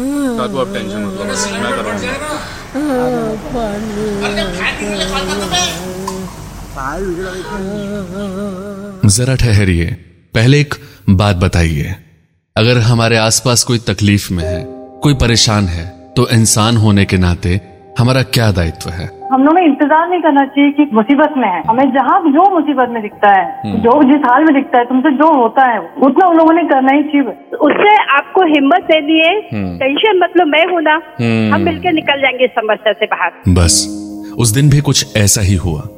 काकू आप टेंशन मत लो मैं कर रहा हूँ। जरा ठहरिए। पहले एक बात बताइए। अगर हमारे आसपास कोई तकलीफ़ में है कोई परेशान है तो इंसान होने के नाते हमारा क्या दायित्व है? हम लोगों ने इंतज़ार नहीं करना चाहिए कि मुसीबत में है। हमें जहाँ जो मुसीबत में दिखता है जो जिस हाल में दिखता है तुमसे जो होता है उतना उन लोगों ने करना ही चाहिए। उससे आपको हिम्मत दे दिए टेंशन मतलब मैं हूँ ना। हम मिलकर निकल जाएँगे इस समस्या से बाहर। बस उस दिन भी कुछ ऐसा ही हुआ।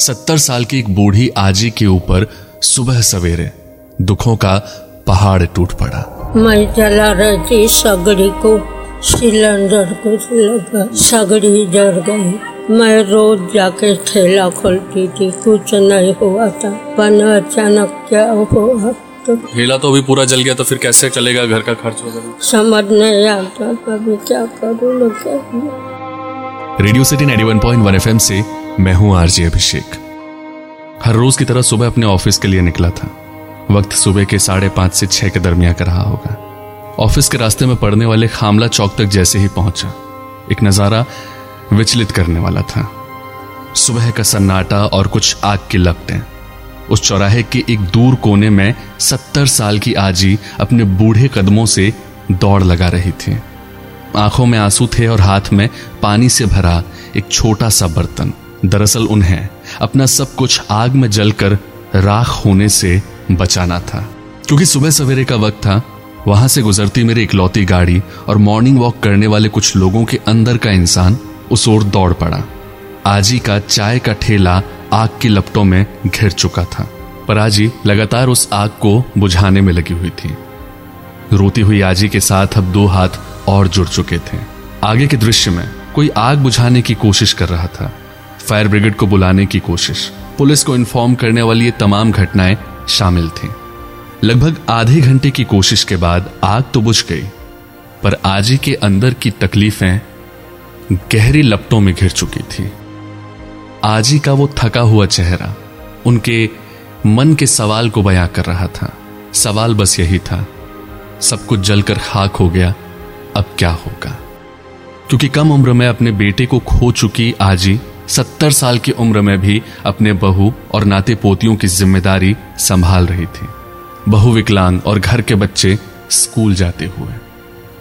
सत्तर साल की एक बूढ़ी आजी के ऊपर सुबह सवेरे दुखों का पहाड़ टूट पड़ा। मैं जला रही सगड़ी को सिलेंडर कुछ लगा सगड़ी जल गई। मैं रोज जाके ठेला खोलती थी कुछ नहीं हुआ था। पर अचानक क्या हुआ तो ठेला तो अभी पूरा जल गया तो फिर कैसे चलेगा घर का खर्च वगैरह? समझ नहीं आता अभी क्या करूँ ना क्या करूँ। रेडियो सिटी 91.1 एफएम से मैं हूँ आरजे अभिषेक। हर रोज की तरह सुबह अपने ऑफ़िस के लिए निकला था। वक्त सुबह के साढ़े पाँच से छह के दरमियान का रहा होगा। ऑफ़िस के रास्ते में पड़ने वाले खामला चौक तक जैसे ही पहुँचा। एक नज़ारा विचलित करने वाला था। सुबह का सन्नाटा और कुछ आग की लपटें। उस चौराहे के एक दूर कोने में सत्तर साल की आजी अपने बूढ़े कदमों से दौड़ लगा रही थी। आँखों में आँसू थे और हाथ में पानी से भरा एक छोटा सा बर्तन। दरअसल उन्हें अपना सब कुछ आग में जलकर राख होने से बचाना था। क्योंकि सुबह सवेरे का वक्त था, वहाँ से गुजरती मेरी इकलौती गाड़ी और मॉर्निंग वॉक करने वाले कुछ लोगों के अंदर का इंसान उस ओर दौड़ पड़ा। आजी का चाय का ठेला आग की लपटों में घिर चुका था। पर आजी लगातार उस आग को बुझाने में लगी हुई थी। रोती हुई आजी के साथ अब दो हाथ और जुड़ चुके थे। आगे के दृश्य में कोई आग बुझाने की कोशिश कर रहा था। फायर ब्रिगेड को बुलाने की कोशिश, पुलिस को इन्फॉर्म करने वाली ये तमाम घटनाएँ शामिल थी। लगभग आधे घंटे की कोशिश के बाद आग तो बुझ गई, पर आजी के अंदर की तकलीफें गहरी लपटों में घिर चुकी थी। आजी का वो थका हुआ चेहरा उनके मन के सवाल को बयां कर रहा था। सवाल बस यही था, सब कुछ जलकर खाक हो गया, अब क्या होगा? क्योंकि कम उम्र में अपने बेटे को खो चुकी आजी, सत्तर साल की उम्र में भी अपने बहू और नाते पोतियों की ज़िम्मेदारी संभाल रही थी। बहु विकलांग और घर के बच्चे स्कूल जाते हुए।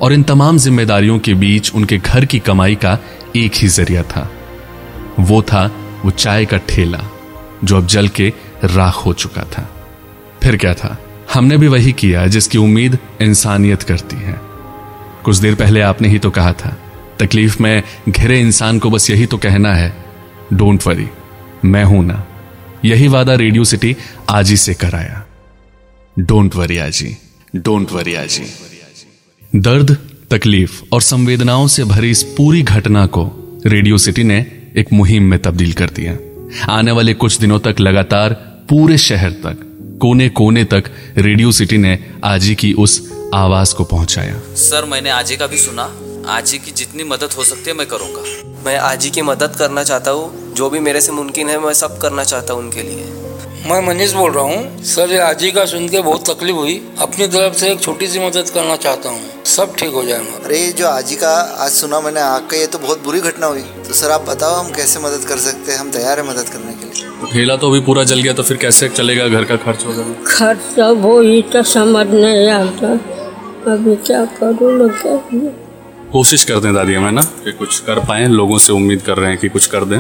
और इन तमाम जिम्मेदारियों के बीच उनके घर की कमाई का एक ही ज़रिया था। वो था वो चाय का ठेला, जो अब जल के राख हो चुका था। फिर क्या था? हमने भी वही किया जिसकी उम्मीद इंसानियत करती है। कुछ देर पहले आपने ही तो कहा था, तकलीफ़ में घिरे इंसान को बस यही तो कहना है डोंट वरी मैं हूँ ना। यही वादा रेडियो सिटी आजी से कराया। डोंट वरी आजी डोंट वरी आजी। दर्द, तकलीफ़ और संवेदनाओं से भरी इस पूरी घटना को रेडियो सिटी ने एक मुहिम में तब्दील कर दिया। आने वाले कुछ दिनों तक लगातार पूरे शहर तक कोने कोने तक रेडियो सिटी ने आजी की उस आवाज़ को पहुँचाया। सर, मैंने आजी का भी सुना। आजी की जितनी मदद हो सकती है मैं करूँगा। मैं आजी की मदद करना चाहता हूँ। जो भी मेरे से मुमकिन है मैं सब करना चाहता हूँ उनके लिए। मैं मनीष बोल रहा हूँ। सर ये आजी का सुन के बहुत तकलीफ़ हुई। अपनी तरफ़ से एक छोटी सी मदद करना चाहता हूँ। सब ठीक हो जाएगा। अरे जो आजी का आज सुना मैंने आग का ये तो बहुत बुरी घटना हुई। तो सर आप बताओ हम कैसे मदद कर सकते हैं? हम तैयार है मदद करने के लिए। ठेला तो अभी पूरा जल गया तो फिर कैसे चलेगा? घर का खर्च वगैरह खर्चा वो ही तो समझ नहीं आता। अभी क्या करूँ कोशिश करते हैं दादी हमें ना? कि कुछ कर पाए लोगों से उम्मीद कर रहे हैं कि कुछ कर दें।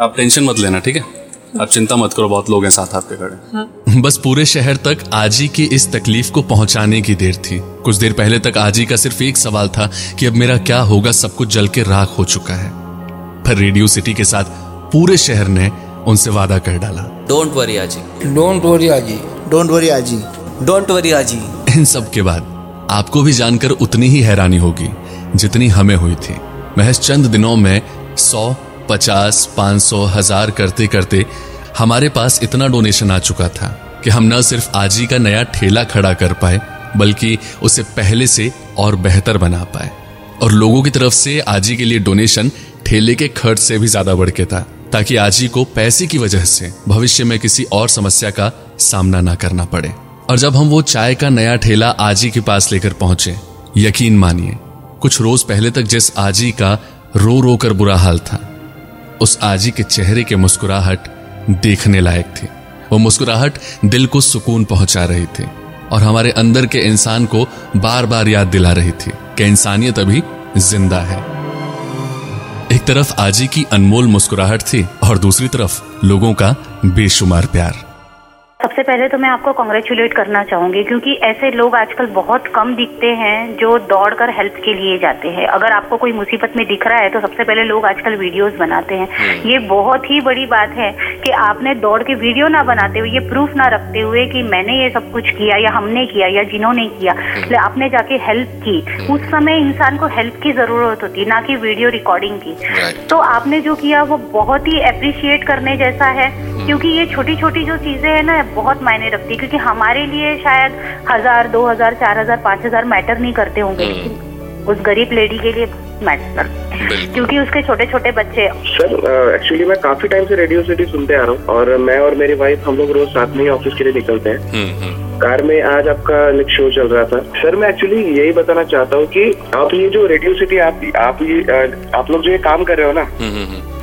आप टेंशन मत लेना ठीक है? आप चिंता मत करो बहुत लोग हैं साथ आपके खड़े। बस पूरे शहर तक आजी की इस तकलीफ़ को पहुँचाने की देर थी। कुछ देर पहले तक आजी का सिर्फ़ एक सवाल था कि अब मेरा क्या होगा सब कुछ जल के राख हो चुका है। पर रेडियो सिटी के साथ पूरे शहर ने उनसे वादा कर डाला। डोंट वरी आजी। डोंट वरी आजी। डोंट वरी आजी। डोंट वरी आजी। इन सब के बाद आपको भी जानकर उतनी ही हैरानी होगी जितनी हमें हुई थी। महज चंद दिनों में सौ पचास, पाँच सौ, हज़ार करते करते हमारे पास इतना डोनेशन आ चुका था कि हम न सिर्फ़ आजी का नया ठेला खड़ा कर पाए, बल्कि उसे पहले से और बेहतर बना पाए। और लोगों की तरफ़ से आजी के लिए डोनेशन ठेले के खर्च से भी ज़्यादा बढ़ के था, ताकि आजी को पैसे की वजह से भविष्य में किसी और समस्या का सामना ना करना पड़े। और जब हम वो चाय का नया ठेला आजी के पास लेकर पहुँचे, यकीन मानिए, कुछ रोज पहले तक जिस आजी का रो रो कर बुरा हाल था उस आजी के चेहरे के मुस्कुराहट देखने लायक थी। वो मुस्कुराहट दिल को सुकून पहुँचा रही थी और हमारे अंदर के इंसान को बार बार याद दिला रही थी कि इंसानियत अभी ज़िंदा है। एक तरफ़ आजी की अनमोल मुस्कुराहट थी और दूसरी तरफ़ लोगों का बेशुमार प्यार। सबसे पहले तो मैं आपको कॉन्ग्रेचुलेट करना चाहूँगी क्योंकि ऐसे लोग आजकल बहुत कम दिखते हैं जो दौड़कर हेल्प के लिए जाते हैं। अगर आपको कोई मुसीबत में दिख रहा है तो सबसे पहले लोग आजकल वीडियोस बनाते हैं। हम्म। ये बहुत ही बड़ी बात है कि आपने दौड़ के वीडियो ना बनाते हुए ये प्रूफ ना रखते हुए कि मैंने ये सब कुछ किया या हमने किया या जिन्होंने किया। हम्म। आपने जाके हेल्प की। हम्म। उस समय इंसान को हेल्प की ज़रूरत होती ना कि वीडियो रिकॉर्डिंग की। तो आपने जो किया वो बहुत ही अप्रिशिएट करने जैसा है क्योंकि ये छोटी छोटी जो चीज़ें है ना बहुत मायने रखती है क्योंकि हमारे लिए शायद हज़ार दो हज़ार चार हज़ार पाँच हज़ार मैटर नहीं करते होंगे हम्म। लेकिन उस गरीब लेडी के लिए मैटर क्योंकि उसके छोटे छोटे बच्चे सर एक्चुअली मैं काफ़ी टाइम से रेडियो सिटी सुनते आ रहा हूँ और मैं और मेरी वाइफ हम लोग रोज साथ में ही ऑफ़िस के लिए निकलते हैं। हम्म, हम्म। कार में आज आपका एक शो चल रहा था। सर मैं एक्चुअली यही बताना चाहता हूँ कि आप ये जो रेडियो सिटी आप आप ये आप लोग जो ये काम कर रहे हो ना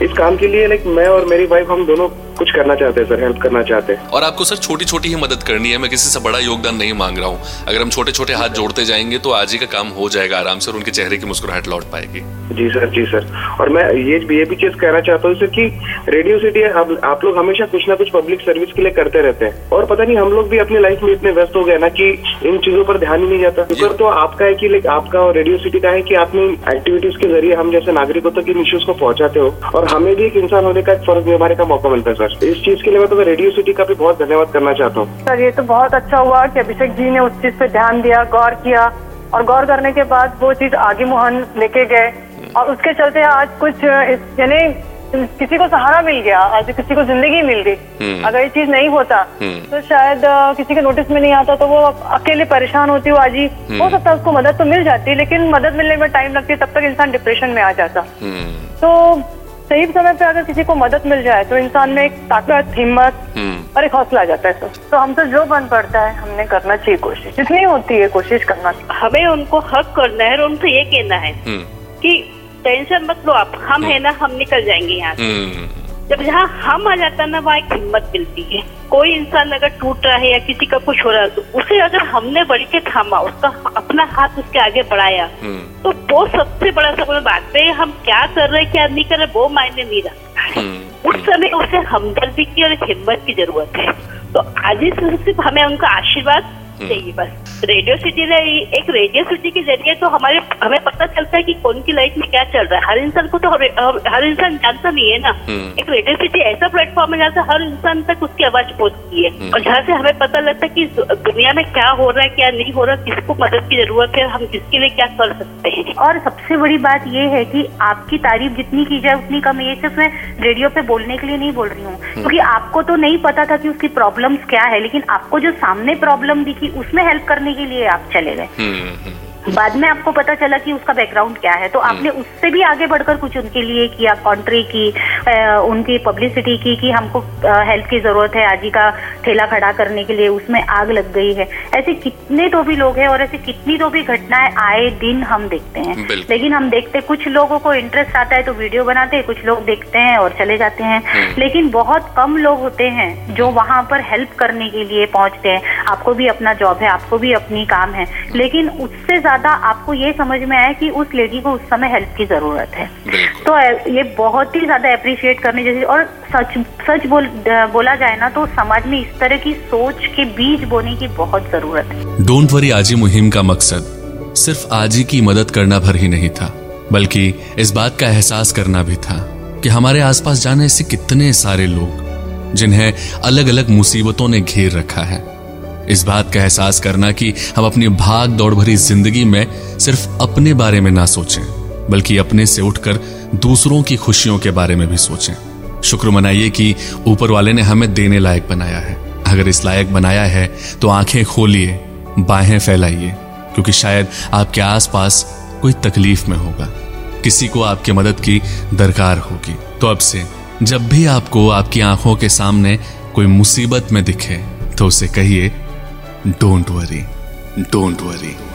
इस काम के लिए लाइक मैं और मेरी वाइफ हम दोनों कुछ करना चाहते हैं सर हेल्प करना चाहते हैं। और आपको सर छोटी छोटी ही मदद करनी है मैं किसी से बड़ा योगदान नहीं मांग रहा हूँ। अगर हम छोटे छोटे हाथ जोड़ते जाएँगे तो आज ही का काम हो जाएगा आराम से और उनके चेहरे की मुस्कुराहट लौट पाएगी। जी सर जी सर और मैं ये ये भी चीज़ कहना चाहता हूँ सर कि रेडियो सिटी आप, आप लोग हमेशा कुछ ना कुछ पब्लिक सर्विस के लिए करते रहते हैं। और पता नहीं हम लोग भी अपनी लाइफ में इतने व्यस्त हो गए ना कि इन चीज़ों पर ध्यान ही नहीं जाता। शुक्र तो आपका है की आपका और रेडियो सिटी का है की आपने एक्टिविटीज़ के ज़रिए हम जैसे नागरिकों तक इन इश्यूज़ को पहुंचाते हो। और हमें भी एक इंसान होने का एक फ़र्ज़ निभाने का मौका मिलता है सर इस चीज़ के लिए मैं तो रेडियो सिटी का भी बहुत धन्यवाद करना चाहता हूँ सर ये तो बहुत अच्छा हुआ कि अभिषेक जी ने उस चीज़ पे ध्यान दिया गौर किया और गौर करने के बाद वो चीज़ आगे मुहन लेके गए और उसके चलते आज कुछ यानी किसी को सहारा मिल गया आज किसी को ज़िंदगी मिल गई हम्म। अगर ये चीज़ नहीं होता हम्म। तो शायद किसी के नोटिस में नहीं आता तो वो अकेले परेशान होती हुआ आज ही हो हम्म। सकता है उसको मदद तो मिल जाती लेकिन मदद मिलने में टाइम लगती है तब तक इंसान डिप्रेशन में आ जाता तो सही समय पे अगर किसी को मदद मिल जाए तो इंसान में एक ताकत हिम्मत और एक हौसला आ जाता है। सर तो हमसे जो बन पड़ता है हमने करना चाहिए कोशिश। जितनी होती है कोशिश करना। हमें उनको हक करना है और उनसे ये कहना है कि टेंशन मत लो आप हम है ना हम निकल जाएँगे यहाँ से। हम्म। जब जहाँ हम आ जाता है ना वहाँ एक हिम्मत मिलती है। कोई इंसान अगर टूट रहा है या किसी का कुछ हो रहा है तो उसे अगर हमने बढ़ के थामा उसका अपना हाथ उसके आगे बढ़ाया हम्म। तो वो सबसे बड़ा सब बात है हम क्या कर रहे हैं क्या नहीं कर रहे वो मायने नहीं रहा हम्म। उस समय उसे हमदर्दी की और हिम्मत की ज़रूरत है तो आज इस सिर्फ़ हमें उनका आशीर्वाद चाहिए बस। रेडियो सिटी ने एक रेडियो सिटी के ज़रिए तो हमारे हमें पता चलता है कि कौन की लाइफ में क्या चल रहा है। हर इंसान को तो हर इंसान जानता नहीं है ना। हम्म। एक रेडियो सिटी ऐसा प्लेटफॉर्म है जहाँ से हर इंसान तक उसकी आवाज़ पहुँचती है। हम्म। और जहाँ से हमें पता लगता है कि दुनिया में क्या हो रहा है क्या नहीं हो रहा किसको मदद की ज़रूरत है हम किसके लिए क्या कर सकते हैं। और सबसे बड़ी बात ये है की आपकी तारीफ़ जितनी की जाए उतनी कम ये सिर्फ़ मैं रेडियो पे बोलने के लिए नहीं बोल रही हूँ। हम्म। क्योंकि आपको तो नहीं पता था कि उसकी प्रॉब्लम्स क्या है लेकिन आपको जो सामने प्रॉब्लम दिखी उसमें हेल्प करने के लिए आप चले गए हम्म, हम्म। बाद में आपको पता चला कि उसका बैकग्राउंड क्या है। तो आपने हम्म। उससे भी आगे बढ़कर कुछ उनके लिए किया कॉन्ट्री की उनकी पब्लिसिटी की कि हमको हेल्प की ज़रूरत है आजी का ठेला खड़ा करने के लिए उसमें आग लग गई है। ऐसे कितने तो भी लोग हैं और ऐसे कितनी तो भी घटनाएँ आए दिन हम देखते हैं। लेकिन हम देखते कुछ लोगों को इंटरेस्ट आता है तो वीडियो बनाते हैं कुछ लोग देखते हैं और चले जाते हैं। हम्म। लेकिन बहुत कम लोग होते हैं जो वहाँ पर हेल्प करने के लिए पहुँचते हैं। आपको भी अपना जॉब है आपको भी अपनी काम है। लेकिन उससे ज़्यादा आपको ये समझ में आया कि उस लेडी को उस समय हेल्प की ज़रूरत है। तो ये बहुत ही ज़्यादा अप्रिशिएट करने जैसी और सच सच बोल बोला जाए ना तो समाज में इस तरह की सोच के बीज बोने की बहुत ज़रूरत है। डोंट वरी आजी मुहिम का मकसद सिर्फ़ आजी की मदद करना भर ही नहीं था बल्कि इस बात का एहसास करना भी था कि हमारे आसपास जाने से कितने सारे लोग जिन्हें अलग अलग मुसीबतों ने घेर रखा है। इस बात का एहसास करना कि हम अपनी भाग दौड़ भरी ज़िंदगी में सिर्फ़ अपने बारे में ना सोचें, बल्कि अपने से उठकर दूसरों की खुशियों के बारे में भी सोचें। शुक्र मनाइए कि ऊपर वाले ने हमें देने लायक बनाया है। अगर इस लायक बनाया है तो आँखें खोलिए, बाहें फैलाइए, क्योंकि शायद आपके आसपास कोई तकलीफ़ में होगा। किसी को आपकी मदद की दरकार होगी। तो अब से, जब भी आपको आपकी आँखों के सामने कोई मुसीबत में दिखे तो उसे कहिए Don't worry. Don't worry.